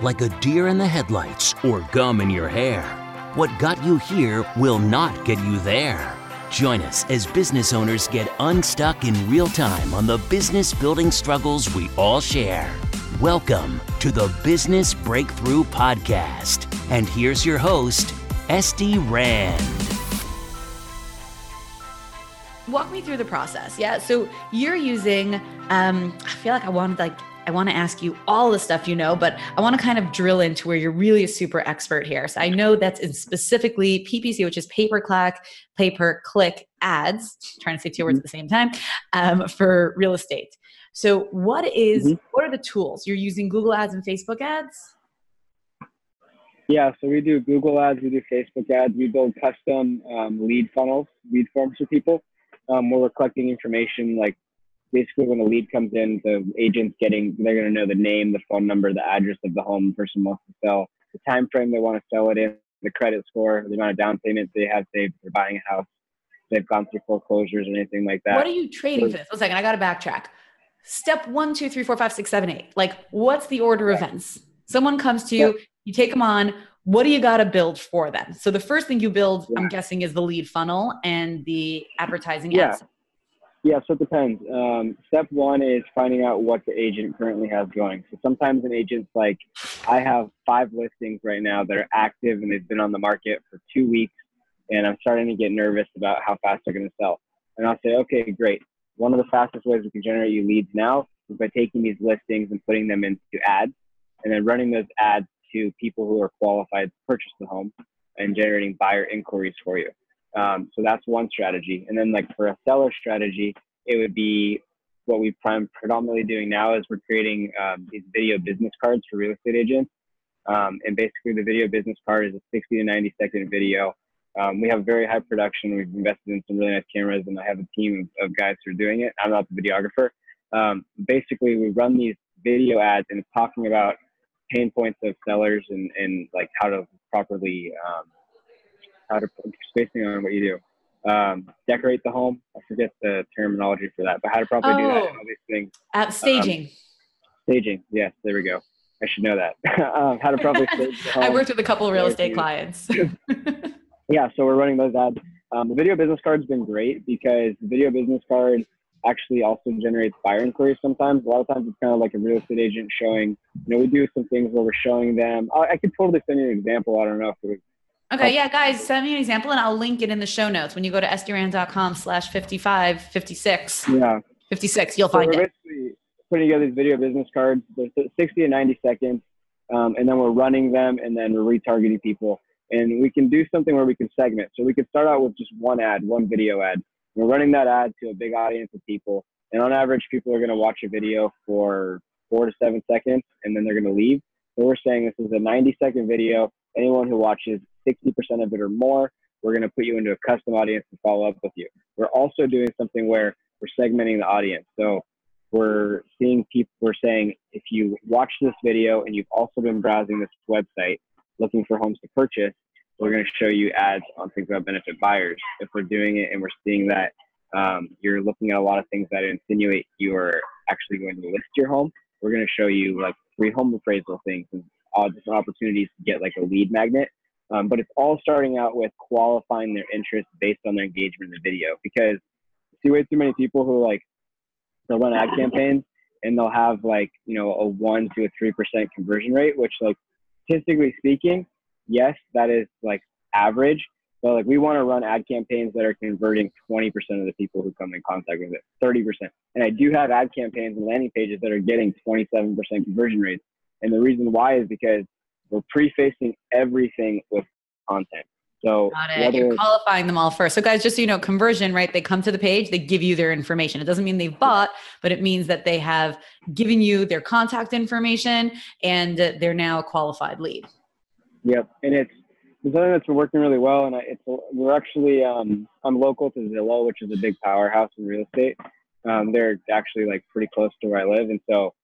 Like a deer in the headlights or gum in your hair, what got you here will not get you there. Join us as business owners get unstuck in real time on the business building struggles we all share. Welcome to the Business Breakthrough Podcast. And here's your host, Esty Rand. Walk me through the process. Yeah. So you're using, um, I feel like I wanted like I want to ask you all the stuff you know, but I want to kind of drill into where you're really a super expert here. So I know that's in specifically PPC, which is pay per click, pay per click ads. trying to say two words at the same time um, for real estate. So what is, mm-hmm. what are the tools you're using? Google Ads and Facebook ads. Yeah, so we do Google ads, we do Facebook ads, we build custom um, lead funnels, lead forms for people, um, where we're collecting information like basically when the lead comes in, the agent's getting they're going to know the name, the phone number, the address of the home the person wants to sell, the time frame they want to sell it in, the credit score, the amount of down payment they have saved for buying a house, they've gone through foreclosures or anything like that. What are you trading for this? One second, I got to backtrack. Step one, two, three, four, five, six, seven, eight. Like, what's the order of events? Someone comes to you, you take them on. What do you got to build for them? So the first thing you build, yeah. I'm guessing, is the lead funnel and the advertising yeah. ads. Yeah, so it depends. Um, step one is finding out what the agent currently has going. So sometimes an agent's like, I have five listings right now that are active and they've been on the market for two weeks, and I'm starting to get nervous about how fast they're going to sell. And I'll say, okay, great. One of the fastest ways we can generate you leads now is by taking these listings and putting them into ads, and then running those ads to people who are qualified to purchase the home and generating buyer inquiries for you. Um, so that's one strategy. And then like for a seller strategy, it would be what we prime predominantly doing now is we're creating um, these video business cards for real estate agents. Um, and basically the video business card is a 60 to 90 second video. Um, we have very high production. We've invested in some really nice cameras and I have a team of, of guys who are doing it. I'm not the videographer. Um, basically we run these video ads and it's talking about pain points of sellers and, and like how to properly um, how to put spacing on what you do. Um, decorate the home. I forget the terminology for that, but how to properly oh, do that. Oh. All these things. At staging. Um, staging. Yes, there we go. I should know that. um, how to properly stage the home. I worked with a couple of real estate clients. yeah, so we're running those ads. Um, the video business card's been great because the video business card actually also generates buyer inquiries sometimes. A lot of times it's kind of like a real estate agent showing, you know, we do some things where we're showing them. I, I could totally send you an example. I don't know if it was Okay, yeah, guys, send me an example and I'll link it in the show notes. When you go to estyrand.com slash 55, 56, yeah. 56, you'll so find it. Putting together these video business cards, they're 60 to 90 seconds, um, and then we're running them and then we're retargeting people. And we can do something where we can segment. So we could start out with just one ad, one video ad. We're running that ad to a big audience of people. And on average, people are going to watch a video for four to seven seconds and then they're going to leave. So we're saying this is a 90 second video. Anyone who watches 60% of it or more, we're going to put you into a custom audience to follow up with you. We're also doing something where we're segmenting the audience. So we're seeing people, we're saying if you watch this video and you've also been browsing this website looking for homes to purchase, we're going to show you ads on things about benefit buyers. If we're doing it and we're seeing that um, you're looking at a lot of things that insinuate you are actually going to list your home, we're going to show you like free home appraisal things and all different opportunities to get like a lead magnet um, but it's all starting out with qualifying their interest based on their engagement in the video because I see way too many people who like they'll run ad campaigns and they'll have like you know a one to a three percent conversion rate, which like statistically speaking, yes, that is like average. But like we want to run ad campaigns that are converting 20% of the people who come in contact with it, 30%. And I do have ad campaigns and landing pages that are getting 27% conversion rates. And the reason why is because we're prefacing everything with content. So Got it. You're qualifying them all first. So guys, just so you know, conversion, right? They come to the page, they give you their information. It doesn't mean they've bought, but it means that they have given you their contact information and they're now a qualified lead. Yep. And it's something that's been working really well. And I, it's, we're actually, um, I'm local to Zillow, which is a big powerhouse in real estate. Um, they're actually like pretty close to where I live. And so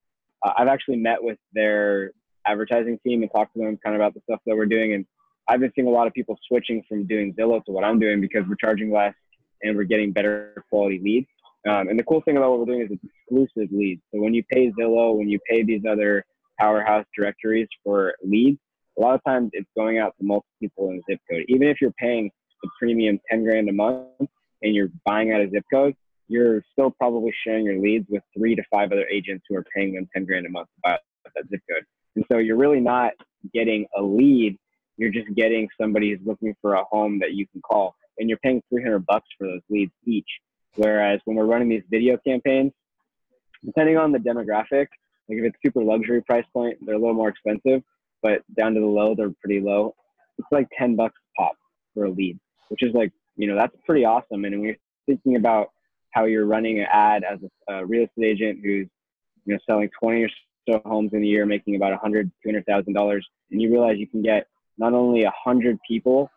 uh, I've actually met with their advertising team and talked to them kind of about the stuff that we're doing. And I've been seeing a lot of people switching from doing Zillow to what I'm doing because we're charging less and we're getting better quality leads. Um, and the cool thing about what we're doing is it's exclusive leads. So when you pay Zillow, when you pay these other powerhouse directories for leads, a lot of times it's going out to multiple people in a zip code. Even if you're paying the premium 10 grand a month and you're buying out a zip code, you're still probably sharing your leads with three to five other agents who are paying them 10 grand a month buy that zip code. And so you're really not getting a lead. You're just getting somebody who's looking for a home that you can call and you're paying 300 bucks for those leads each. Whereas when we're running these video campaigns, depending on the demographic, like if it's super luxury price point, they're a little more expensive, but down to the low, they're pretty low. It's like 10 bucks pop for a lead, which is like, you know, that's pretty awesome. And when you're thinking about how you're running an ad as a, a real estate agent who's, you know, selling 20 or so homes in a year, making about 100, 200,000 dollars, and you realize you can get not only 100 people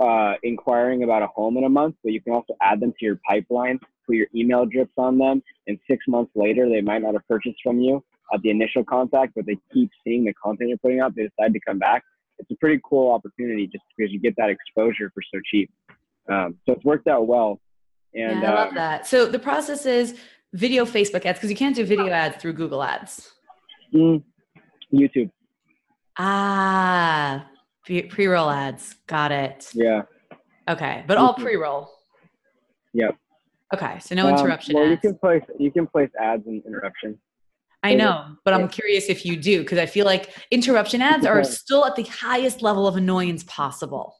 uh, inquiring about a home in a month, but you can also add them to your pipeline, put your email drips on them, and six months later, they might not have purchased from you at the initial contact, but they keep seeing the content you're putting out. They decide to come back. It's a pretty cool opportunity just because you get that exposure for so cheap. Um, so it's worked out well. And yeah, I love um, that. So the process is video Facebook ads because you can't do video ads through Google Ads. mm, YouTube. Ah, pre roll ads. Got it. Yeah. Okay, but all Mhm. pre roll. Yep. Okay, so no Um, interruption well, you can place you can place ads and interruption. I know, but I'm curious if you do because I feel like interruption ads are still at the highest level of annoyance possible.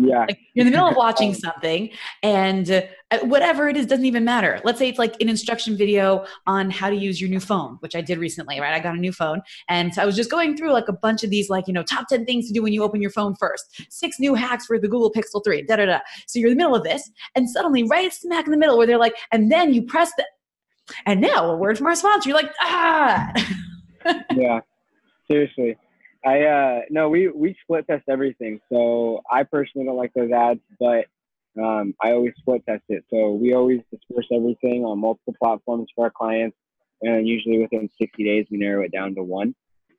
Yeah. Like you're in the middle of watching something and uh, whatever it is doesn't even matter. Let's say it's like an instruction video on how to use your new phone, which I did recently, right? I got a new phone and so I was just going through like a bunch of these like, you know, top 10 things to do when you open your phone first. Six new hacks for the Google Pixel 3, da da da. So you're in the middle of this and suddenly right smack in the middle where they're like, and then you press the and now a word from our sponsor. You're like, ah. yeah, seriously. I uh no, we we split test everything. So I personally don't like those ads, but um, I always split test it. So we always disperse everything on multiple platforms for our clients, and usually within 60 days we narrow it down to one.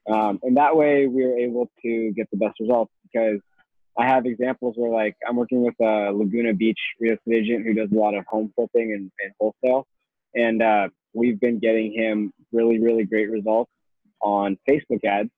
Um, and that way we're able to get the best results because I have examples where like I'm working with a Laguna Beach real estate agent who does a lot of home flipping and, and wholesale, and uh, we've been getting him really really great results on Facebook ads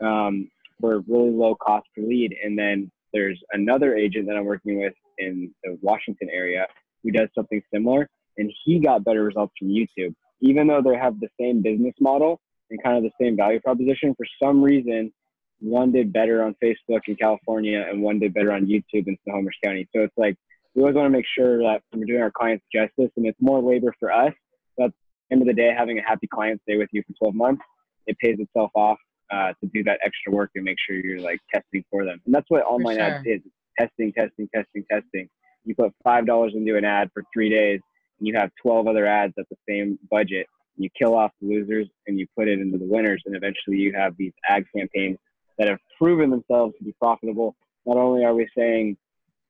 um, for really low cost per lead. And then there's another agent that I'm working with in the Washington area who does something similar, and he got better results from YouTube, even though they have the same business model and kind of the same value proposition. For some reason, one did better on Facebook in California, and one did better on YouTube in Snohomish County. So it's like we always want to make sure that we're doing our clients justice, and it's more labor for us. But at the end of the day, having a happy client stay with you for 12 months, it pays itself off uh, to do that extra work and make sure you're like testing for them. And that's what online sure. ads is: testing, testing, testing, testing. You put five dollars into an ad for three days, and you have 12 other ads at the same budget. You kill off the losers and you put it into the winners, and eventually you have these ad campaigns that have proven themselves to be profitable. Not only are we saying,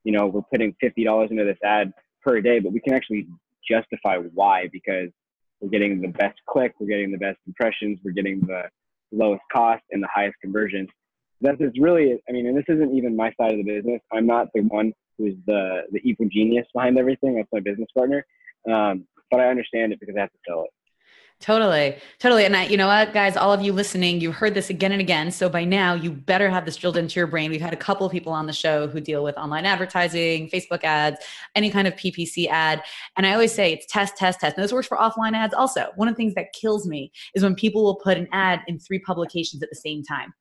you know, we're putting fifty dollars into this ad per day, but we can actually justify why because we're getting the best click, we're getting the best impressions, we're getting the lowest cost and the highest conversion. That's really, I mean, and this isn't even my side of the business. I'm not the one who's the the evil genius behind everything. That's my business partner. Um, but I understand it because I have to sell it. Totally, totally. And I, you know what, guys, all of you listening, you've heard this again and again. So by now, you better have this drilled into your brain. We've had a couple of people on the show who deal with online advertising, Facebook ads, any kind of PPC ad. And I always say it's test, test, test. And this works for offline ads also. One of the things that kills me is when people will put an ad in three publications at the same time.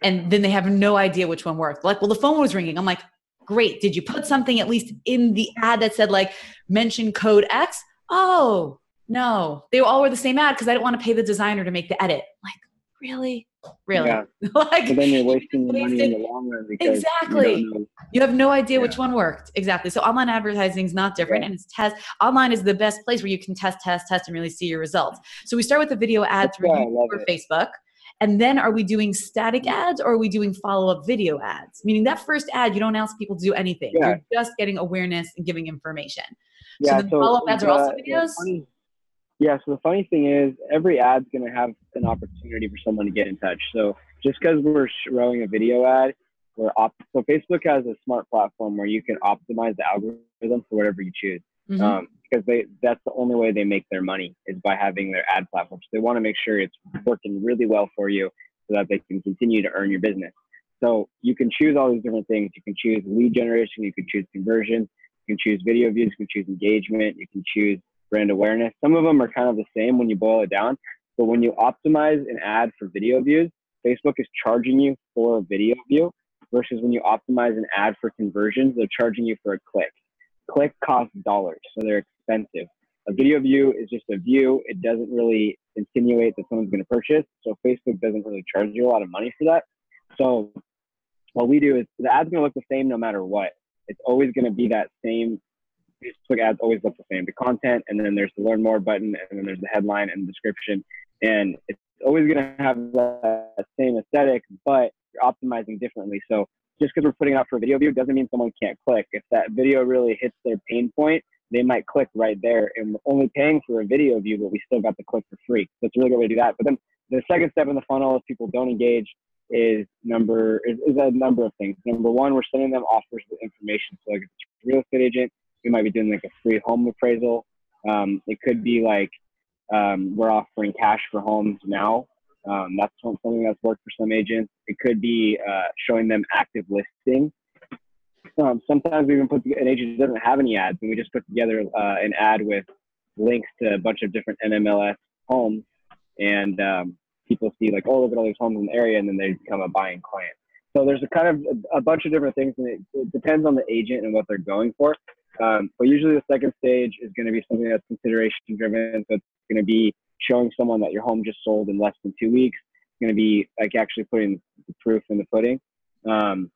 And then they have no idea which one worked. Like, well, the phone was ringing. I'm like, great. Did you put something at least in the ad that said, like, mention code X? Oh, no, they all were the same ad because I didn't want to pay the designer to make the edit. Like, really? Really? Yeah. like, But then you're wasting your money in the long run because Exactly. You you have no idea which one worked. Exactly. So online advertising is not different Yeah. and it's test. Online is the best place where you can test, test, test and really see your results. So we start with the video ad That's through YouTube. Facebook. And then are we doing static ads or are we doing follow-up video ads? Meaning that first ad, you don't ask people to do anything. Yeah. You're just getting awareness and giving information. Yeah. so the follow-up ads are also the- the videos? funny- yeah. So the funny thing is, every ad's going to have an opportunity for someone to get in touch. So just because we're showing a video ad, we're op- so Facebook has a smart platform where you can optimize the algorithm for whatever you choose. mm-hmm. um, because they that's the only way they make their money is by having their ad platforms. They want to make sure it's working really well for you so that they can continue to earn your business. So you can choose all these different things. You can choose lead generation, you can choose conversion, you can choose video views, you can choose engagement, you can choose brand awareness. Some of them are kind of the same when you boil it down, but when you optimize an ad for video views, Facebook is charging you for a video view versus when you optimize an ad for conversions, they're charging you for a click. Click costs dollars, so they're expensive. A video view is just a view. It doesn't really insinuate that someone's going to purchase. So Facebook doesn't really charge you a lot of money for that. So what we do is the ad's going to look the same no matter what. It's always going to be that same. Facebook ads always look the same. The content, and then there's the learn more button, and then there's the headline and the description, and it's always going to have that same aesthetic, but you're optimizing differently. So just because we're putting out for video view doesn't mean someone can't click. If that video really hits their pain point, they might click right there. And we're only paying for a video view, but we still got the click for free. So it's a really good way to do that. But then the second step in the funnel, if people don't engage, is number is, is a number of things. Number one, we're sending them offers with information. So like if it's a real estate agent, we might be doing like a free home appraisal. Um, it could be like um, we're offering cash for homes now. Um, that's something that's worked for some agents. It could be uh, showing them active listing. Um, sometimes we even put an agent doesn't have any ads, and we just put together uh, an ad with links to a bunch of different NMLS homes, and um, people see like, oh, look at all these homes in the area, and then they become a buying client. So there's a kind of a, bunch of different things, and it, it, depends on the agent and what they're going for. Um, but usually the second stage is going to be something that's consideration driven. So it's going to be showing someone that your home just sold in less than two weeks. It's going to be like actually putting the proof in the pudding. Um,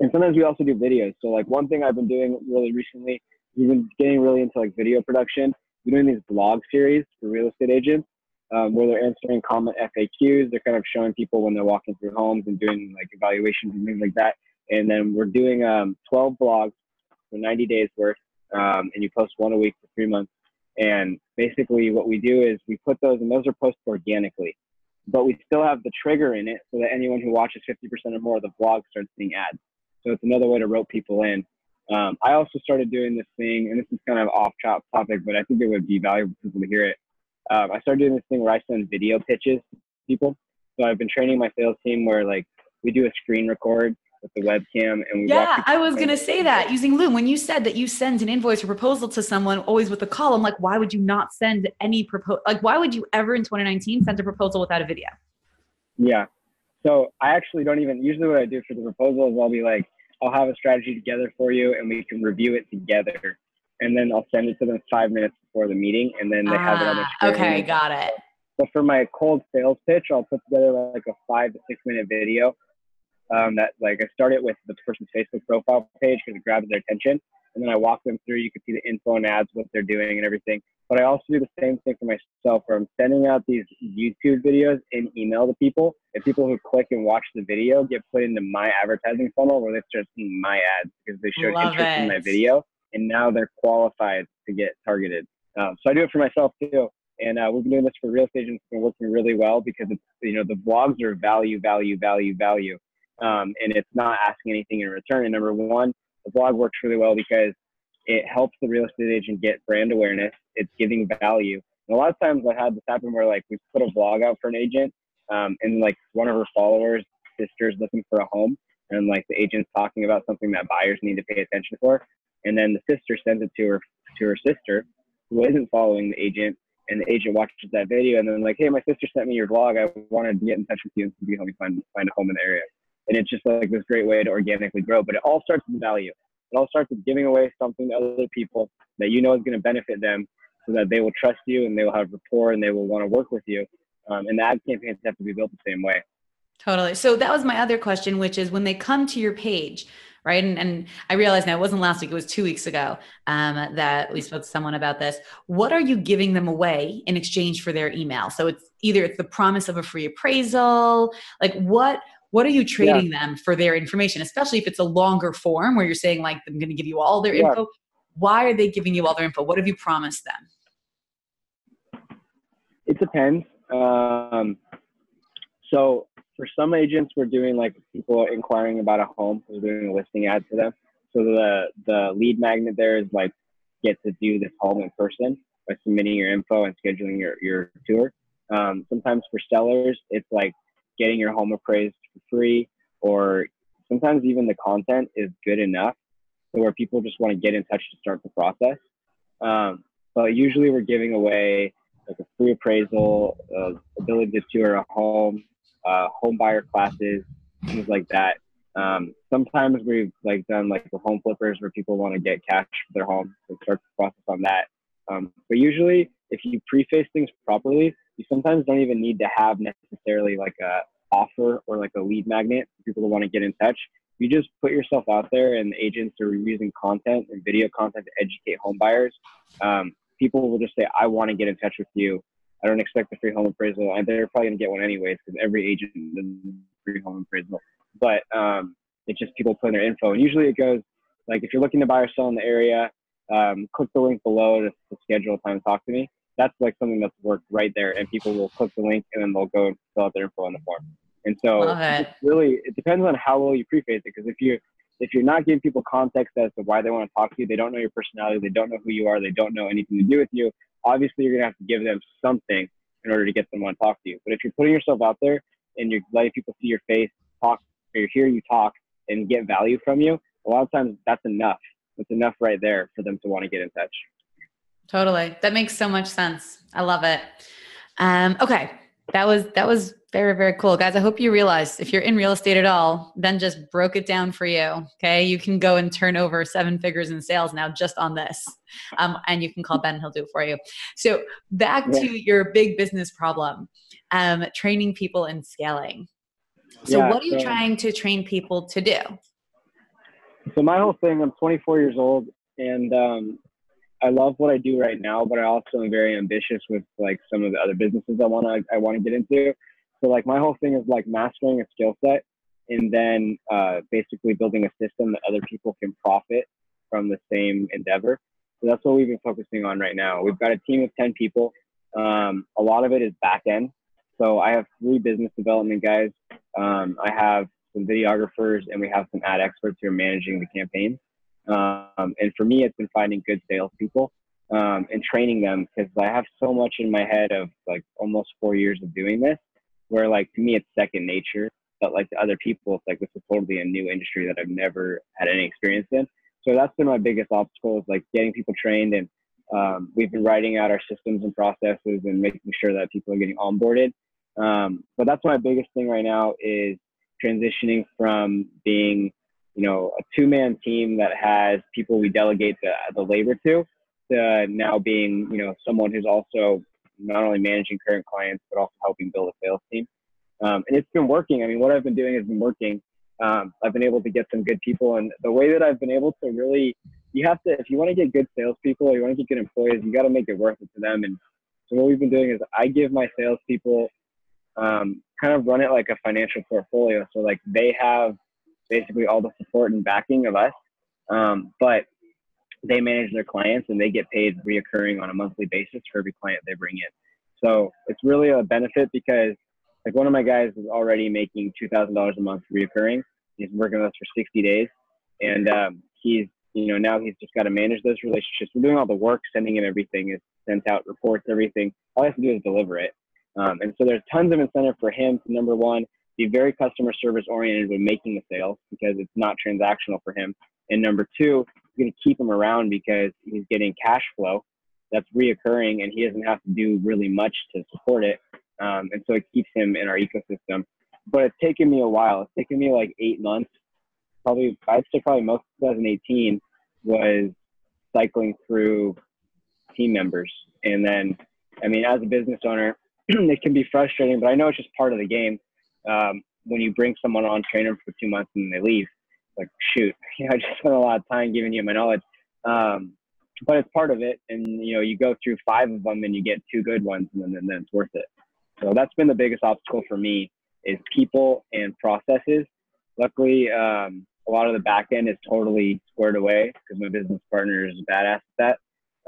and sometimes we also do videos. So like one thing I've been doing really recently, we've been getting really into like video production. We're doing these blog series for real estate agents um, where they're answering common FAQs. They're kind of showing people when they're walking through homes and doing like evaluations and things like that. And then we're doing um, 12 blogs for 90 days worth, um, and you post one a week for three months. And basically, what we do is we put those, and those are posted organically, but we still have the trigger in it so that anyone who watches 50% or more of the vlog starts seeing ads. So it's another way to rope people in. Um, I also started doing this thing, and this is kind of off topic, but I think it would be valuable for people to hear it. Um, I started doing this thing where I send video pitches to people. So I've been training my sales team where like we do a screen record with the webcam and we yeah i was going to say that using loom. When you said that you send an invoice or proposal to someone always with a call i'm like why would you not send any proposal like why would you ever in 2019 send a proposal without a video? Yeah. So i actually don't even usually what i do for the proposal is i'll be like i'll have a strategy together for you and we can review it together. And then i'll send it to them five minutes before the meeting and then they have it on their ah, screen. okay got it. But for my cold sales pitch i'll put together like a five to six minute video um, that like I start it with the person's Facebook profile page because it grabs their attention, and then I walk them through. You can see the info and ads, what they're doing, and everything. But I also do the same thing for myself, where I'm sending out these YouTube videos in email to people, and people who click and watch the video get put into my advertising funnel where they start seeing my ads because they showed Love interest it. in my video, and now they're qualified to get targeted. Um, so I do it for myself too. And uh, we've been doing this for real estate agents. It's been working really well because it's, you know, the vlogs are value, value, value, value um, and it's not asking anything in return. And number one, the blog works really well because it helps the real estate agent get brand awareness. It's giving value. And a lot of times I've had this happen where like we put a blog out for an agent, um, and like one of her followers' sisters looking for a home, and like the agent's talking about something that buyers need to pay attention for, and then the sister sends it to her to her sister, who isn't following the agent, and the agent watches that video, and then like, hey, my sister sent me your blog. I wanted to get in touch with you and see if you help me find find a home in the area and it's just like this great way to organically grow. But it all starts with value. It all starts with giving away something to other people that you know is going to benefit them, so that they will trust you and they will have rapport and they will want to work with you. Um, and the ad campaigns have to be built the same way. Totally. So that was my other question, which is when they come to your page, right? And, and I realized now it wasn't last week; it was two weeks ago um, that we spoke to someone about this. What are you giving them away in exchange for their email? So it's either it's the promise of a free appraisal, like what what are you trading yeah. them for their information especially if it's a longer form where you're saying like i'm going to give you all their yeah. info why are they giving you all their info what have you promised them it depends um, so for some agents we're doing like people inquiring about a home we're doing a listing ad for them so the the lead magnet there is like get to do this home in person by submitting your info and scheduling your, your tour. Um, sometimes for sellers, it's like getting your home appraised for free, or sometimes even the content is good enough where people just want to get in touch to start the process. Um, but usually we're giving away like a free appraisal, uh, ability to tour a home, uh, home buyer classes, things like that. Um, sometimes we've like done like the home flippers where people want to get cash for their home, so start the process on that. Um, but usually, if you preface things properly, you sometimes don't even need to have necessarily like a offer or like a lead magnet for people to want to get in touch. You just put yourself out there, and agents are using content and video content to educate home buyers. Um, people will just say, "I want to get in touch with you." I don't expect a free home appraisal, and they're probably gonna get one anyways because every agent does free home appraisal. But um, it's just people putting their info, and usually it goes like if you're looking to buy or sell in the area, um, click the link below to, to schedule a time to talk to me. That's like something that's worked right there, and people will click the link and then they'll go and fill out their info on the form. And so it. really, it depends on how well you preface it. Because if you if you're not giving people context as to why they want to talk to you, they don't know your personality, they don't know who you are, they don't know anything to do with you. Obviously, you're gonna have to give them something in order to get them to want to talk to you. But if you're putting yourself out there and you're letting people see your face, talk, or hear you talk, and get value from you, a lot of times that's enough. It's enough right there for them to want to get in touch. Totally. That makes so much sense. I love it. Um, okay. That was that was very, very cool. Guys, I hope you realize if you're in real estate at all, Ben just broke it down for you. Okay. You can go and turn over seven figures in sales now just on this. Um, and you can call Ben, he'll do it for you. So back yeah. to your big business problem, um, training people and scaling. So yeah, what are you so, trying to train people to do? So my whole thing, I'm 24 years old and um, I love what I do right now, but I also am very ambitious with like some of the other businesses I want to I want to get into. So like my whole thing is like mastering a skill set and then uh, basically building a system that other people can profit from the same endeavor. So that's what we've been focusing on right now. We've got a team of 10 people. Um, a lot of it is back end. So I have three business development guys. Um, I have some videographers and we have some ad experts who are managing the campaign. Um, and for me, it's been finding good salespeople um, and training them because I have so much in my head of like almost four years of doing this, where like to me it's second nature, but like to other people, it's like this is totally a new industry that I've never had any experience in. So that's been my biggest obstacle is like getting people trained and um, we've been writing out our systems and processes and making sure that people are getting onboarded. Um, but that's my biggest thing right now is transitioning from being you know, a two man team that has people we delegate the, the labor to, to now being, you know, someone who's also not only managing current clients, but also helping build a sales team. Um, and it's been working. I mean, what I've been doing has been working. Um, I've been able to get some good people. And the way that I've been able to really, you have to, if you want to get good salespeople or you want to get good employees, you got to make it worth it to them. And so what we've been doing is I give my salespeople um, kind of run it like a financial portfolio. So like they have basically all the support and backing of us. Um, but they manage their clients and they get paid reoccurring on a monthly basis for every client they bring in. So it's really a benefit because like one of my guys is already making two thousand dollars a month reoccurring. He's working with us for sixty days, and um, he's you know now he's just got to manage those relationships. We're doing all the work, sending him everything, is sent out reports, everything. All he has to do is deliver it. Um, and so there's tons of incentive for him to number one be very customer service oriented when making the sales because it's not transactional for him. And number two, you're going to keep him around because he's getting cash flow that's reoccurring and he doesn't have to do really much to support it. Um, and so it keeps him in our ecosystem. But it's taken me a while. It's taken me like eight months. Probably, I'd say probably most of 2018 was cycling through team members. And then, I mean, as a business owner, it can be frustrating, but I know it's just part of the game um, when you bring someone on, train them for two months, and they leave, like shoot, you know, I just spent a lot of time giving you my knowledge. Um, but it's part of it, and you know, you go through five of them, and you get two good ones, and then, then it's worth it. So that's been the biggest obstacle for me is people and processes. Luckily, um, a lot of the back end is totally squared away because my business partner is badass at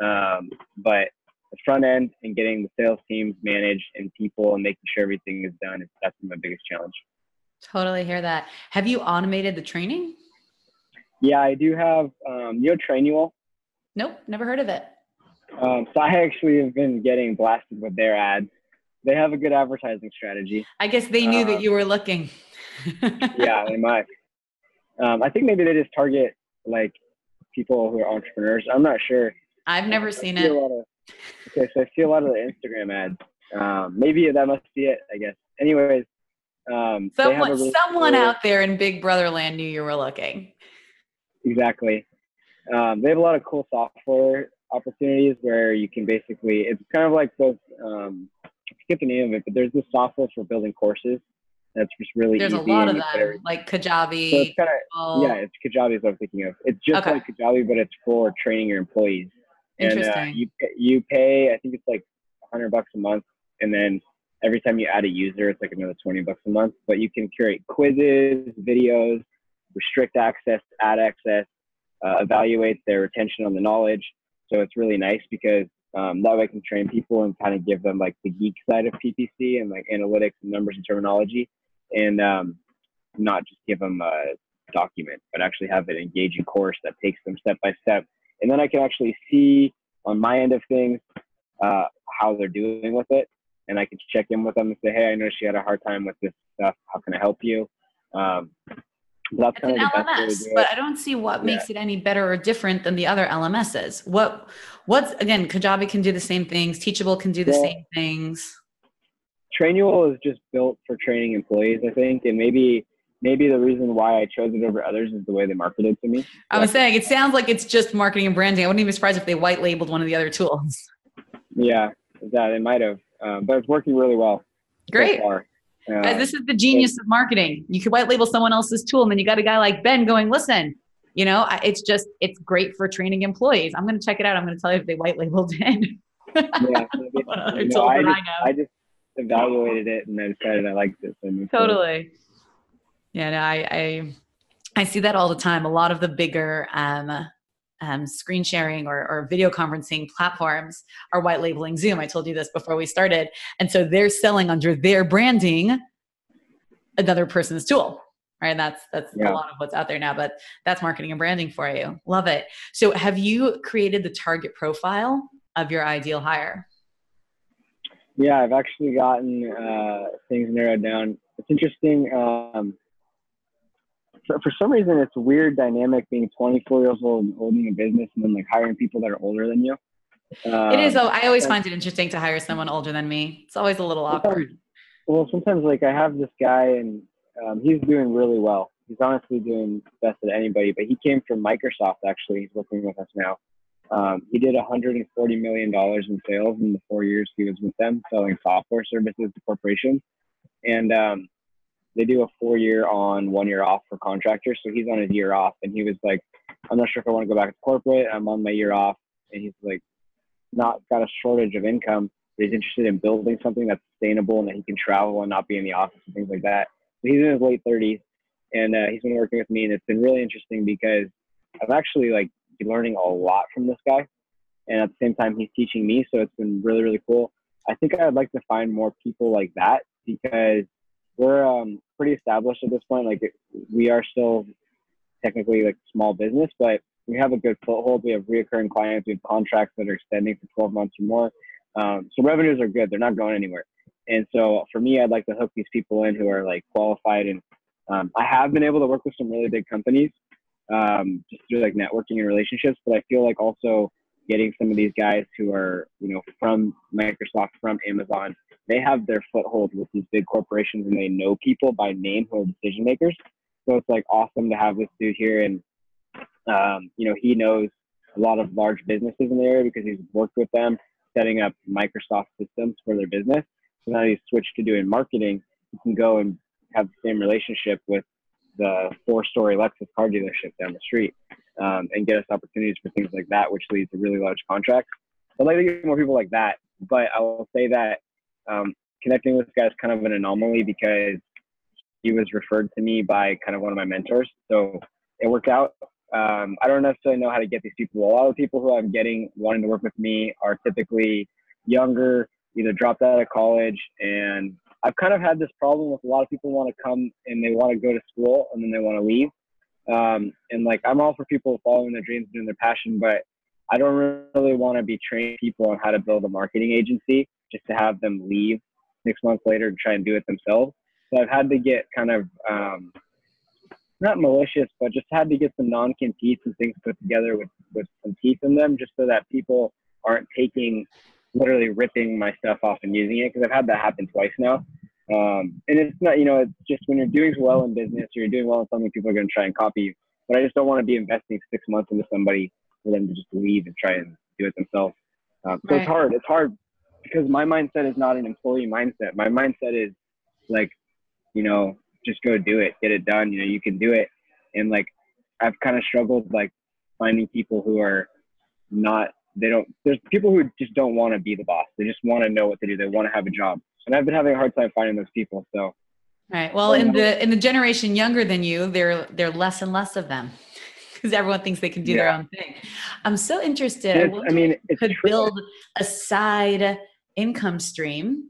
that. Um, but the front end and getting the sales teams managed and people and making sure everything is done is that's my biggest challenge. Totally hear that. Have you automated the training? Yeah, I do have um, you know Trainual. Nope, never heard of it. Um, so I actually have been getting blasted with their ads. They have a good advertising strategy. I guess they knew Uh, that you were looking. yeah, they might. Um, I think maybe they just target like people who are entrepreneurs. I'm not sure. I've never I seen see it. a lot of- okay, so I see a lot of the Instagram ads. Um, maybe that must be it. I guess. Anyways, um, they have a Someone, really someone cool- out there in Big Brother land knew you were looking. Exactly. Um, they have a lot of cool software opportunities where you can basically, it's kind of like those, um, I forget the name of it, but there's this software for building courses that's just really easy. There's a lot of them, like So Kajabi. it's kind of, yeah, it's Kajabi is what I'm thinking of. It's just Okay. like Kajabi, but it's for training your employees. And uh, you, pay- you pay, I think it's like 100 bucks a month. And then every time you add a user, it's like another 20 bucks a month. But you can create quizzes, videos, restrict access, add access, uh, evaluate their retention on the knowledge. So it's really nice because um, that way I can train people and kind of give them like the geek side of PPC and like analytics and numbers and terminology, and um, not just give them a document, but actually have an engaging course that takes them step by step. And then I can actually see on my end of things uh, how they're doing with it, and I can check in with them and say, "Hey, I know she had a hard time with this stuff. How can I help you?" Um, that's It's kind an of the best way to LMS, but. I don't see what Yeah. makes it any better or different than the other LMSs. What, what's again? Kajabi can do the same things. Teachable can do the Well, same things. Trainual is just built for training employees, I think, and maybe maybe the reason why I chose it over others is the way they marketed to me. I was saying it sounds like it's just marketing and branding. I wouldn't even be surprised if they white labeled one of the other tools. Yeah, that it might have, um, but it's working really well. Great. far. Uh, Guys, this is the genius of marketing. You could white label someone else's tool, and then you got a guy like Ben going, "Listen, you know, it's just it's great for training employees. I'm going to check it out. I'm going to tell you if they white labeled it." yeah, you know, I just, I? I just evaluated it and I decided I liked it. So forward. Yeah no, I, I i see that all the time a lot of the bigger um, um, screen sharing or, or video conferencing platforms are white labeling zoom i told you this before we started and so they're selling under their branding another person's tool right that's that's Yeah. a lot of what's out there now but that's marketing and branding for you love it so have you created the target profile of your ideal hire Yeah, I've actually gotten uh, things narrowed down. It's interesting. Um, for, for some reason, it's a weird dynamic being 24 years old and owning a business and then like hiring people that are older than you. Um, it is though i always find it interesting to hire someone older than me it's always a little awkward Well, sometimes like I have this guy and um, he's doing really well. He's honestly doing best at anybody. But he came from Microsoft. Actually, he's working with us now. Um, he did 140 million dollars in sales in the four years he was with them, selling software services to corporations. And um, they do a four year on, one year off for contractors. So he's on his year off, and he was like, "I'm not sure if I want to go back to corporate. I'm on my year off." And he's like, not got a shortage of income but he's interested in building something that's sustainable and that he can travel and not be in the office and things like that. So he's in his late 30s and uh, he's been working with me and it's been really interesting because I've actually like learning a lot from this guy and at the same time he's teaching me so it's been really really cool. I think I'd like to find more people like that because we're um, pretty established at this point. Like we are still technically like small business, but we have a good foothold. We have reoccurring clients. We have contracts that are extending for 12 months or more. Um, so revenues are good. They're not going anywhere. And so for me, I'd like to hook these people in who are like qualified. And um, I have been able to work with some really big companies um, just through like networking and relationships. But I feel like also getting some of these guys who are, you know, from Microsoft, from Amazon, they have their foothold with these big corporations and they know people by name who are decision makers. So it's like awesome to have this dude here. And, um, you know, he knows a lot of large businesses in the area because he's worked with them setting up Microsoft systems for their business. So now he's switched to doing marketing. He can go and have the same relationship with the four-story Lexus car dealership down the street um, and get us opportunities for things like that, which leads to really large contracts. I'd like to get more people like that, but I will say that um, connecting with this guy is kind of an anomaly because he was referred to me by kind of one of my mentors. So it worked out. Um, I don't necessarily know how to get these people. A lot of people who I'm getting wanting to work with me are typically younger, either dropped out of college, and I've kind of had this problem with a lot of people want to come and they want to go to school and then they want to leave. Um, and like I'm all for people following their dreams, and their passion, but I don't really want to be training people on how to build a marketing agency just to have them leave six months later to try and do it themselves. So I've had to get kind of um, not malicious, but just had to get some non-competes and things put together with with some teeth in them, just so that people aren't taking literally ripping my stuff off and using it because I've had that happen twice now. Um, and it's not, you know, it's just when you're doing well in business or you're doing well in something, people are going to try and copy you. But I just don't want to be investing six months into somebody for them to just leave and try and do it themselves. Um, so right. it's hard. It's hard because my mindset is not an employee mindset. My mindset is like, you know, just go do it, get it done. You know, you can do it. And like, I've kind of struggled like finding people who are not, they don't, there's people who just don't want to be the boss. They just want to know what to do. They want to have a job. And I've been having a hard time finding those people. So, right. Well, in the, in the generation younger than you, there, there are less and less of them because everyone thinks they can do yeah. their own thing. I'm so interested. I mean, could true. build a side income stream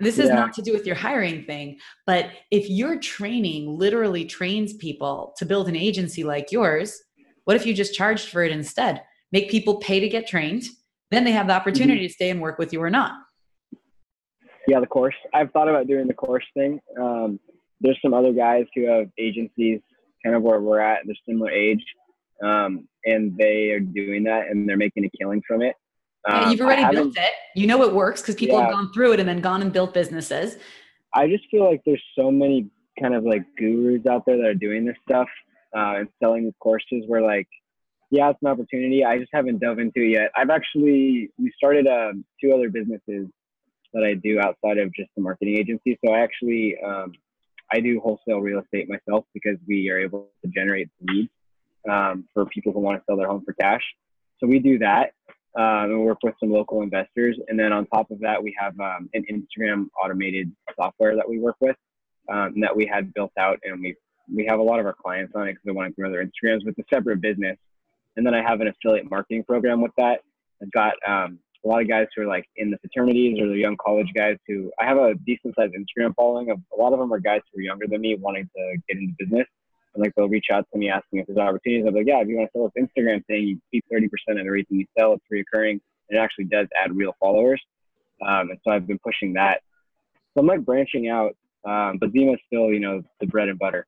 this is yeah. not to do with your hiring thing, but if your training literally trains people to build an agency like yours, what if you just charged for it instead? Make people pay to get trained, then they have the opportunity mm-hmm. to stay and work with you or not. Yeah, the course. I've thought about doing the course thing. Um, there's some other guys who have agencies kind of where we're at, they're similar age, um, and they are doing that and they're making a killing from it. Um, yeah, you've already built it. You know it works because people yeah. have gone through it and then gone and built businesses. I just feel like there's so many kind of like gurus out there that are doing this stuff uh, and selling these courses where like, yeah, it's an opportunity. I just haven't dove into it yet. I've actually we started um, two other businesses that I do outside of just the marketing agency. So I actually um, I do wholesale real estate myself because we are able to generate leads um, for people who want to sell their home for cash. So we do that um, and work with some local investors. And then on top of that, we have um, an Instagram automated software that we work with um, that we had built out, and we we have a lot of our clients on it because they want to grow their Instagrams with a separate business. And then I have an affiliate marketing program with that. I've got um, a lot of guys who are like in the fraternities or the young college guys who I have a decent sized Instagram following. Of a lot of them are guys who are younger than me wanting to get into business and like they'll reach out to me asking if there's opportunities. I'm like, yeah, if you want to sell this Instagram thing, you keep 30% of everything you sell. It's reoccurring. It actually does add real followers. Um, and so I've been pushing that. So I'm like branching out, um, but Zima is still, you know, the bread and butter.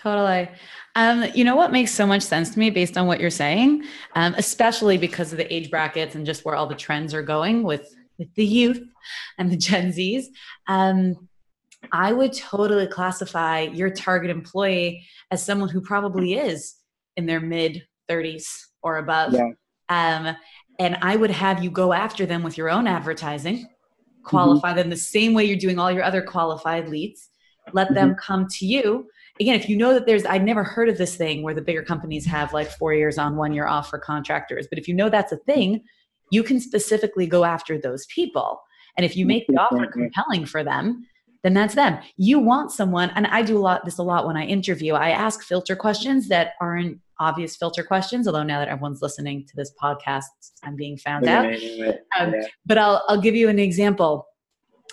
Totally. Um, you know what makes so much sense to me based on what you're saying, um, especially because of the age brackets and just where all the trends are going with with the youth and the Gen Zs. Um, I would totally classify your target employee as someone who probably is in their mid 30s or above. Yeah. Um, and I would have you go after them with your own advertising, qualify mm-hmm. them the same way you're doing all your other qualified leads. Let mm-hmm. them come to you. Again, if you know that there's, I'd never heard of this thing where the bigger companies have like four years on, one year off for contractors. But if you know that's a thing, you can specifically go after those people. And if you make the offer compelling for them, then that's them. You want someone, and I do a lot this a lot when I interview. I ask filter questions that aren't obvious filter questions. Although now that everyone's listening to this podcast, I'm being found out. Um, yeah. But I'll I'll give you an example.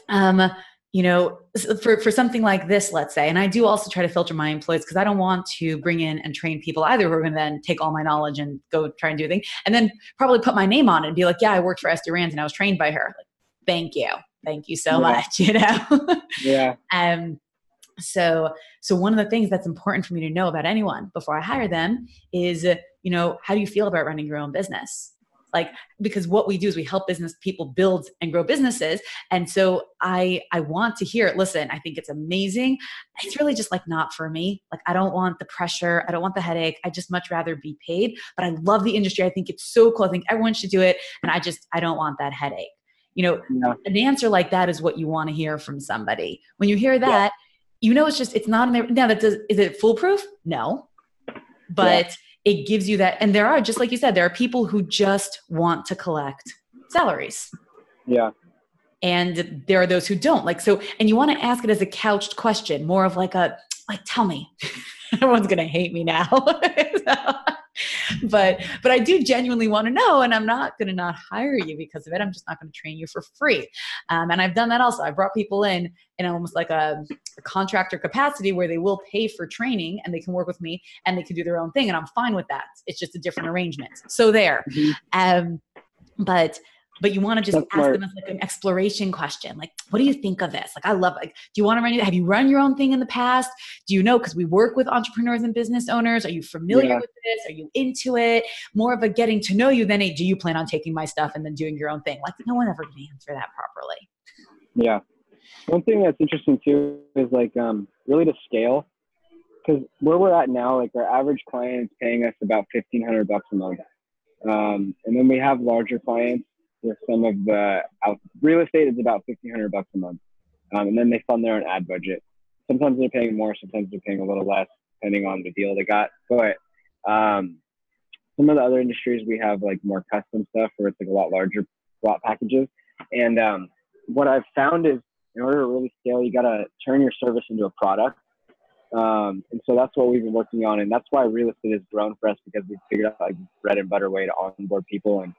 Um, you know, for for something like this, let's say, and I do also try to filter my employees because I don't want to bring in and train people either who are going to then take all my knowledge and go try and do a thing, and then probably put my name on it and be like, yeah, I worked for Esther Rand and I was trained by her. Like, Thank you thank you so yeah. much you know yeah um so so one of the things that's important for me to know about anyone before i hire them is you know how do you feel about running your own business like because what we do is we help business people build and grow businesses and so i i want to hear it listen i think it's amazing it's really just like not for me like i don't want the pressure i don't want the headache i just much rather be paid but i love the industry i think it's so cool i think everyone should do it and i just i don't want that headache you know, yeah. an answer like that is what you want to hear from somebody. When you hear that, yeah. you know it's just it's not in there. Now that does is it foolproof? No. But yeah. It gives you that and there are just like you said, there are people who just want to collect salaries. Yeah. And there are those who don't. Like so and you want to ask it as a couched question, more of like a like tell me. Everyone's gonna hate me now. so, but but I do genuinely want to know, and I'm not going to not hire you because of it. I'm just not going to train you for free. Um, and I've done that also. I brought people in in almost like a, a, contractor capacity where they will pay for training and they can work with me and they can do their own thing, and I'm fine with that. It's just a different arrangement. So there. Mm-hmm. Um, but but you want to just That's ask smart. them as like an exploration question like what do you think of this? Like i love like do you want to run have you run your own thing in the past? Do you know because we work with entrepreneurs and business owners are you familiar yeah. with this? Are you into it? More of a getting to know you than a do you plan on taking my stuff and then doing your own thing? Like no one ever can answer that properly. Yeah. One thing that's interesting too is like um, really to scale because where we're at now like our average client is paying us about 1500 bucks a month. Um, and then we have larger clients with some of the out, real estate is about 1500 bucks a month. Um, and then they fund their own ad budget. Sometimes they're paying more, sometimes they're paying a little less, depending on the deal they got. But um, some of the other industries we have like more custom stuff where it's like a lot larger lot packages. And um, what I've found is in order to really scale, you got to turn your service into a product. Um, and so that's what we've been working on. And that's why real estate has grown for us because we've figured out like bread and butter way to onboard people and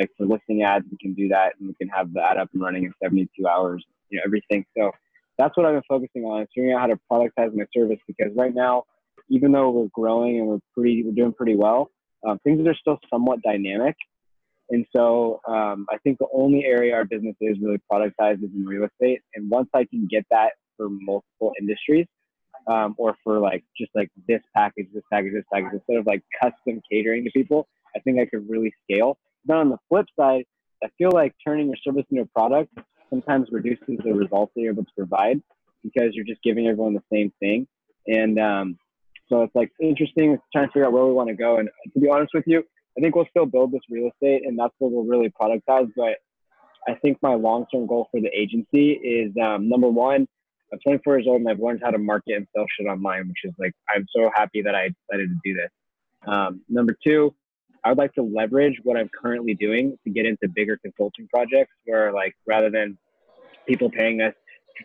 like for listing ads, we can do that and we can have the ad up and running in 72 hours, you know, everything. So that's what I've been focusing on, is figuring out how to productize my service because right now, even though we're growing and we're pretty, we're doing pretty well, um, things are still somewhat dynamic. And so um, I think the only area our business is really productized is in real estate. And once I can get that for multiple industries, um, or for like just like this package, this package, this package, instead of like custom catering to people, I think I could really scale. But on the flip side, I feel like turning your service into a product sometimes reduces the results that you're able to provide because you're just giving everyone the same thing. And um, so it's like interesting trying to figure out where we want to go. And to be honest with you, I think we'll still build this real estate and that's what we'll really productize. But I think my long term goal for the agency is um, number one, I'm 24 years old and I've learned how to market and sell shit online, which is like, I'm so happy that I decided to do this. Um, number two, I would like to leverage what I'm currently doing to get into bigger consulting projects where like rather than people paying us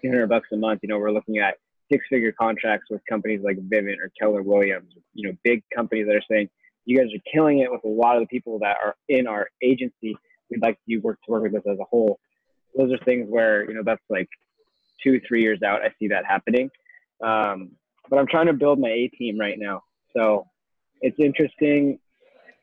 1500 bucks a month, you know, we're looking at six figure contracts with companies like Vivint or Keller Williams, you know, big companies that are saying, you guys are killing it with a lot of the people that are in our agency. We'd like you work to work with us as a whole. Those are things where, you know, that's like two, three years out. I see that happening. Um, but I'm trying to build my A team right now. So it's interesting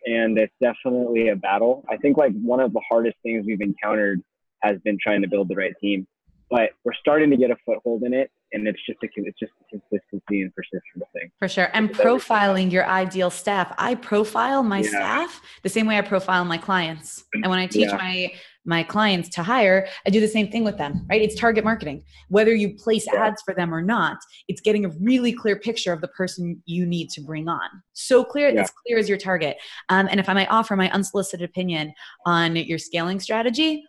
and it's definitely a battle. I think like one of the hardest things we've encountered has been trying to build the right team, but we're starting to get a foothold in it, and it's just a it's just a consistency and persistence thing. For sure, and profiling your ideal staff. I profile my yeah. staff the same way I profile my clients, and when I teach yeah. my my clients to hire, I do the same thing with them, right? It's target marketing. Whether you place yeah. ads for them or not, it's getting a really clear picture of the person you need to bring on. So clear, as clear as your target. Um, and if I might offer my unsolicited opinion on your scaling strategy,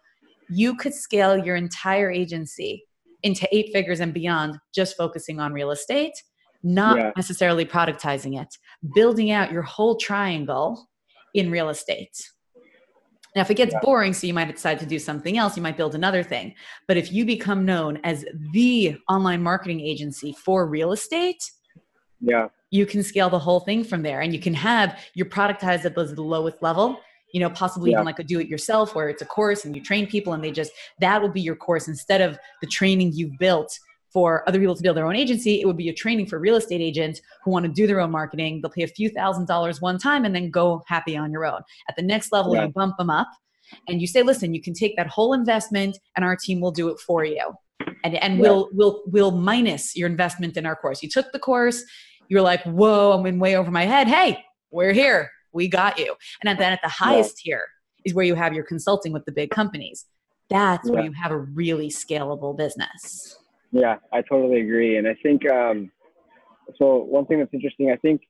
you could scale your entire agency into eight figures and beyond just focusing on real estate, not yeah. necessarily productizing it, building out your whole triangle in real estate now, if it gets yeah. boring, so you might decide to do something else, you might build another thing. But if you become known as the online marketing agency for real estate, yeah, you can scale the whole thing from there, and you can have your productized at the lowest level. You know, possibly yeah. even like a do it yourself where it's a course and you train people and they just that will be your course instead of the training you've built for other people to build their own agency, it would be a training for real estate agents who want to do their own marketing. They'll pay a few thousand dollars one time and then go happy on your own. At the next level, yeah. you bump them up and you say, listen, you can take that whole investment and our team will do it for you. And, and yeah. we'll, we'll, we'll minus your investment in our course. You took the course, you're like, whoa, I'm in way over my head. Hey, we're here. We got you. And then at the highest yeah. tier is where you have your consulting with the big companies. That's where you have a really scalable business. Yeah, I totally agree. And I think, um, so one thing that's interesting, I think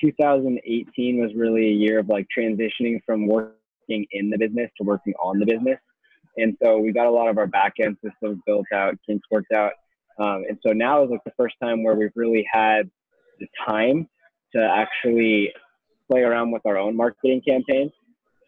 2018 was really a year of like transitioning from working in the business to working on the business. And so we got a lot of our back end systems built out, kinks worked out. Um, and so now is like the first time where we've really had the time to actually play around with our own marketing campaigns.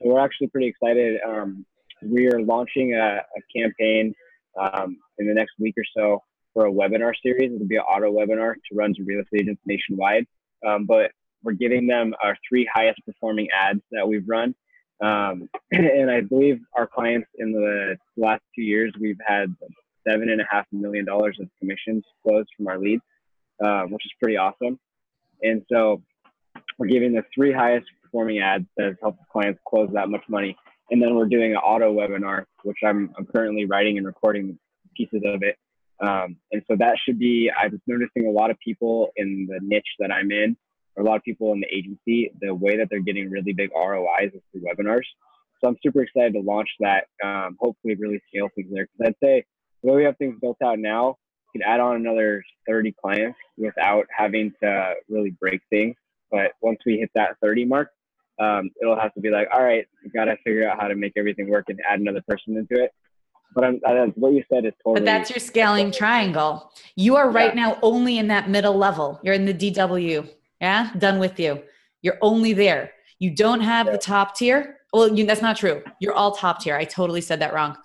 So we're actually pretty excited. Um, we are launching a, a campaign um, in the next week or so for a webinar series. It'll be an auto webinar to run to real estate agents nationwide. Um, but we're giving them our three highest performing ads that we've run. Um, and I believe our clients in the last two years, we've had seven and a half million dollars of commissions closed from our leads, uh, which is pretty awesome. And so we're giving the three highest performing ads that have helped clients close that much money. And then we're doing an auto webinar, which I'm, I'm currently writing and recording pieces of it. Um, and so that should be, I was noticing a lot of people in the niche that I'm in, or a lot of people in the agency, the way that they're getting really big ROIs is through webinars. So I'm super excited to launch that. Um, hopefully, really scale things there. Because I'd say the way we have things built out now, you can add on another 30 clients without having to really break things. But once we hit that 30 mark, um, it'll have to be like, all right, we got to figure out how to make everything work and add another person into it. But I'm, I, what you said is totally. But that's your scaling triangle. You are right yeah. now only in that middle level. You're in the DW. Yeah, done with you. You're only there. You don't have yeah. the top tier. Well, you, that's not true. You're all top tier. I totally said that wrong.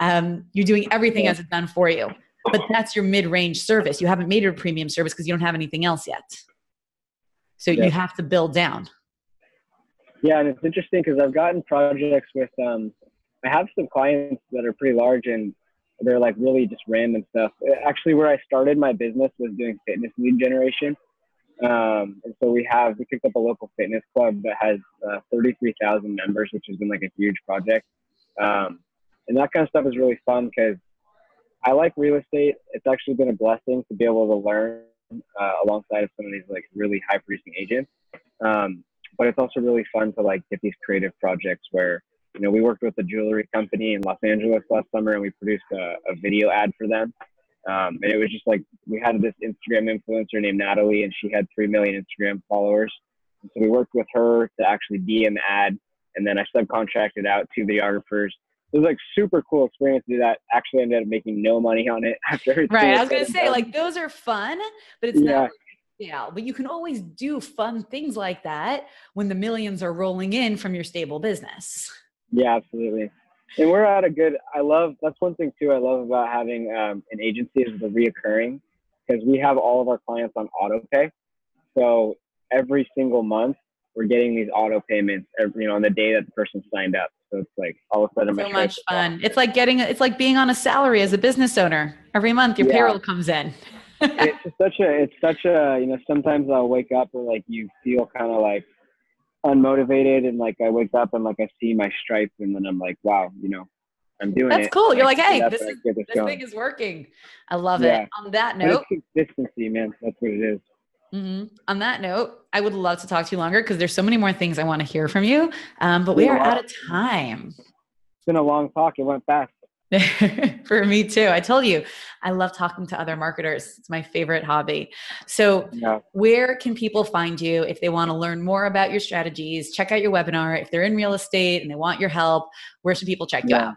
Um, you're doing everything as it's done for you. But that's your mid-range service. You haven't made it a premium service because you don't have anything else yet. So you have to build down. Yeah, and it's interesting because I've gotten projects with um, I have some clients that are pretty large and they're like really just random stuff. Actually, where I started my business was doing fitness lead generation. Um, and so we have, we picked up a local fitness club that has uh, 33,000 members, which has been like a huge project. Um, and that kind of stuff is really fun because I like real estate. It's actually been a blessing to be able to learn uh, alongside of some of these like really high producing agents. Um, but it's also really fun to like get these creative projects where you know, we worked with a jewelry company in Los Angeles last summer and we produced a, a video ad for them. Um, and it was just like we had this Instagram influencer named Natalie, and she had three million Instagram followers. And so we worked with her to actually be in the ad, and then I subcontracted out two videographers. It was like super cool experience to do that. Actually, ended up making no money on it after. Right, I was gonna say like those are fun, but it's yeah. not yeah, but you can always do fun things like that when the millions are rolling in from your stable business. Yeah, absolutely. And we're at a good. I love that's one thing too. I love about having um, an agency is the reoccurring because we have all of our clients on auto pay. So every single month we're getting these auto payments. Every, you know, on the day that the person signed up. So it's like all of a sudden. So much fun. It's like getting. It's like being on a salary as a business owner. Every month your yeah. payroll comes in. it's such a. It's such a. You know, sometimes I'll wake up and like you feel kind of like unmotivated and like I wake up and like I see my stripes and then I'm like, wow, you know, I'm doing it. That's it. cool. You're like, hey, this is this, this thing is working. I love yeah. it. On that note, consistency, man. That's what it is. Mm-hmm. On that note, I would love to talk to you longer because there's so many more things I want to hear from you. Um, but we are out of time. It's been a long talk. It went fast. for me too. I told you, I love talking to other marketers. It's my favorite hobby. So, yeah. where can people find you if they want to learn more about your strategies? Check out your webinar. If they're in real estate and they want your help, where should people check yeah. you out?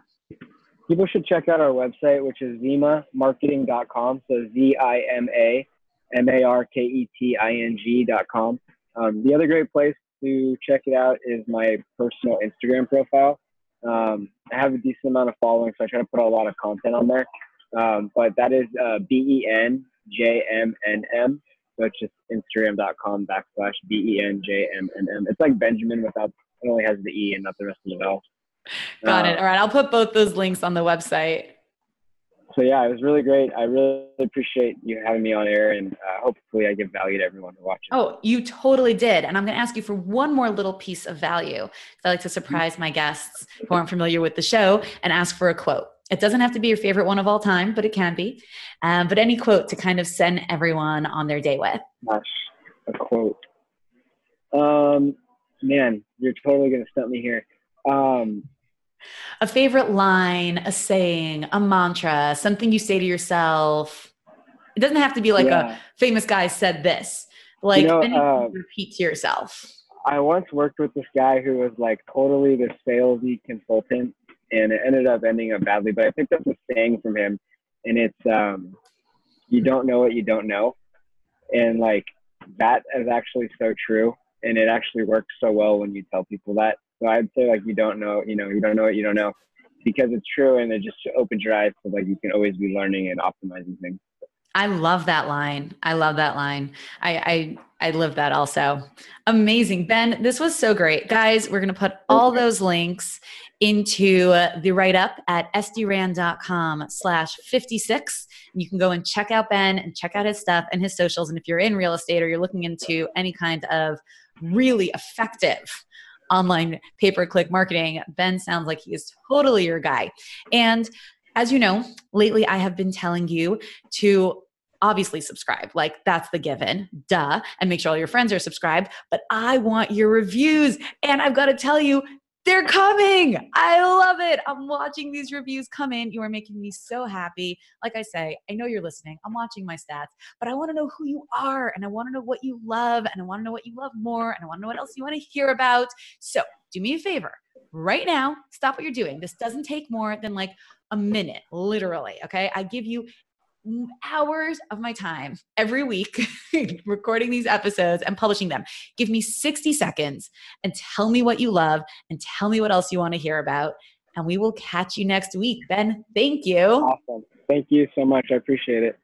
People should check out our website, which is zimamarketing.com. So Z I M A M A R K E T I N G.com. Um, the other great place to check it out is my personal Instagram profile. Um, I have a decent amount of following, so I try to put a lot of content on there. Um, but that is uh, B E N J M N M. So it's just Instagram.com backslash B E N J M N M. It's like Benjamin without, it only has the E and not the rest of the vowel. Got uh, it. All right. I'll put both those links on the website so yeah, it was really great. I really appreciate you having me on air, and uh, hopefully, I give value to everyone who watches. Oh, you totally did. And I'm going to ask you for one more little piece of value. I like to surprise my guests who aren't familiar with the show and ask for a quote. It doesn't have to be your favorite one of all time, but it can be. Um, but any quote to kind of send everyone on their day with. Gosh, a quote. Um, man, you're totally going to stump me here. Um, a favorite line, a saying, a mantra, something you say to yourself. It doesn't have to be like yeah. a famous guy said this. Like you know, uh, repeat to yourself. I once worked with this guy who was like totally the salesy consultant, and it ended up ending up badly. But I picked up a saying from him, and it's um, "You don't know what you don't know," and like that is actually so true, and it actually works so well when you tell people that. So I'd say like you don't know, you know, you don't know what you don't know because it's true and it just opens your eyes so like you can always be learning and optimizing things. I love that line. I love that line. I, I I live that also. Amazing. Ben, this was so great. Guys, we're going to put all those links into uh, the write-up at sdrand.com slash 56. You can go and check out Ben and check out his stuff and his socials. And if you're in real estate or you're looking into any kind of really effective online pay-per-click marketing, Ben sounds like he is totally your guy. And as you know, lately I have been telling you to obviously subscribe. Like that's the given, duh, and make sure all your friends are subscribed. But I want your reviews. And I've got to tell you, they're coming. I love it. I'm watching these reviews come in. You are making me so happy. Like I say, I know you're listening. I'm watching my stats, but I want to know who you are and I want to know what you love and I want to know what you love more and I want to know what else you want to hear about. So do me a favor right now. Stop what you're doing. This doesn't take more than like a minute, literally. Okay. I give you hours of my time every week recording these episodes and publishing them. Give me 60 seconds and tell me what you love and tell me what else you want to hear about. And we will catch you next week. Ben, thank you. Awesome. Thank you so much. I appreciate it.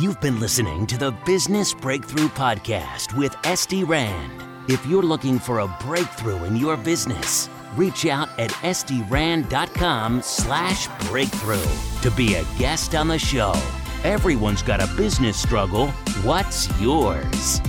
You've been listening to the Business Breakthrough Podcast with SD Rand. If you're looking for a breakthrough in your business, reach out at sdrand.com slash breakthrough to be a guest on the show. Everyone's got a business struggle. What's yours?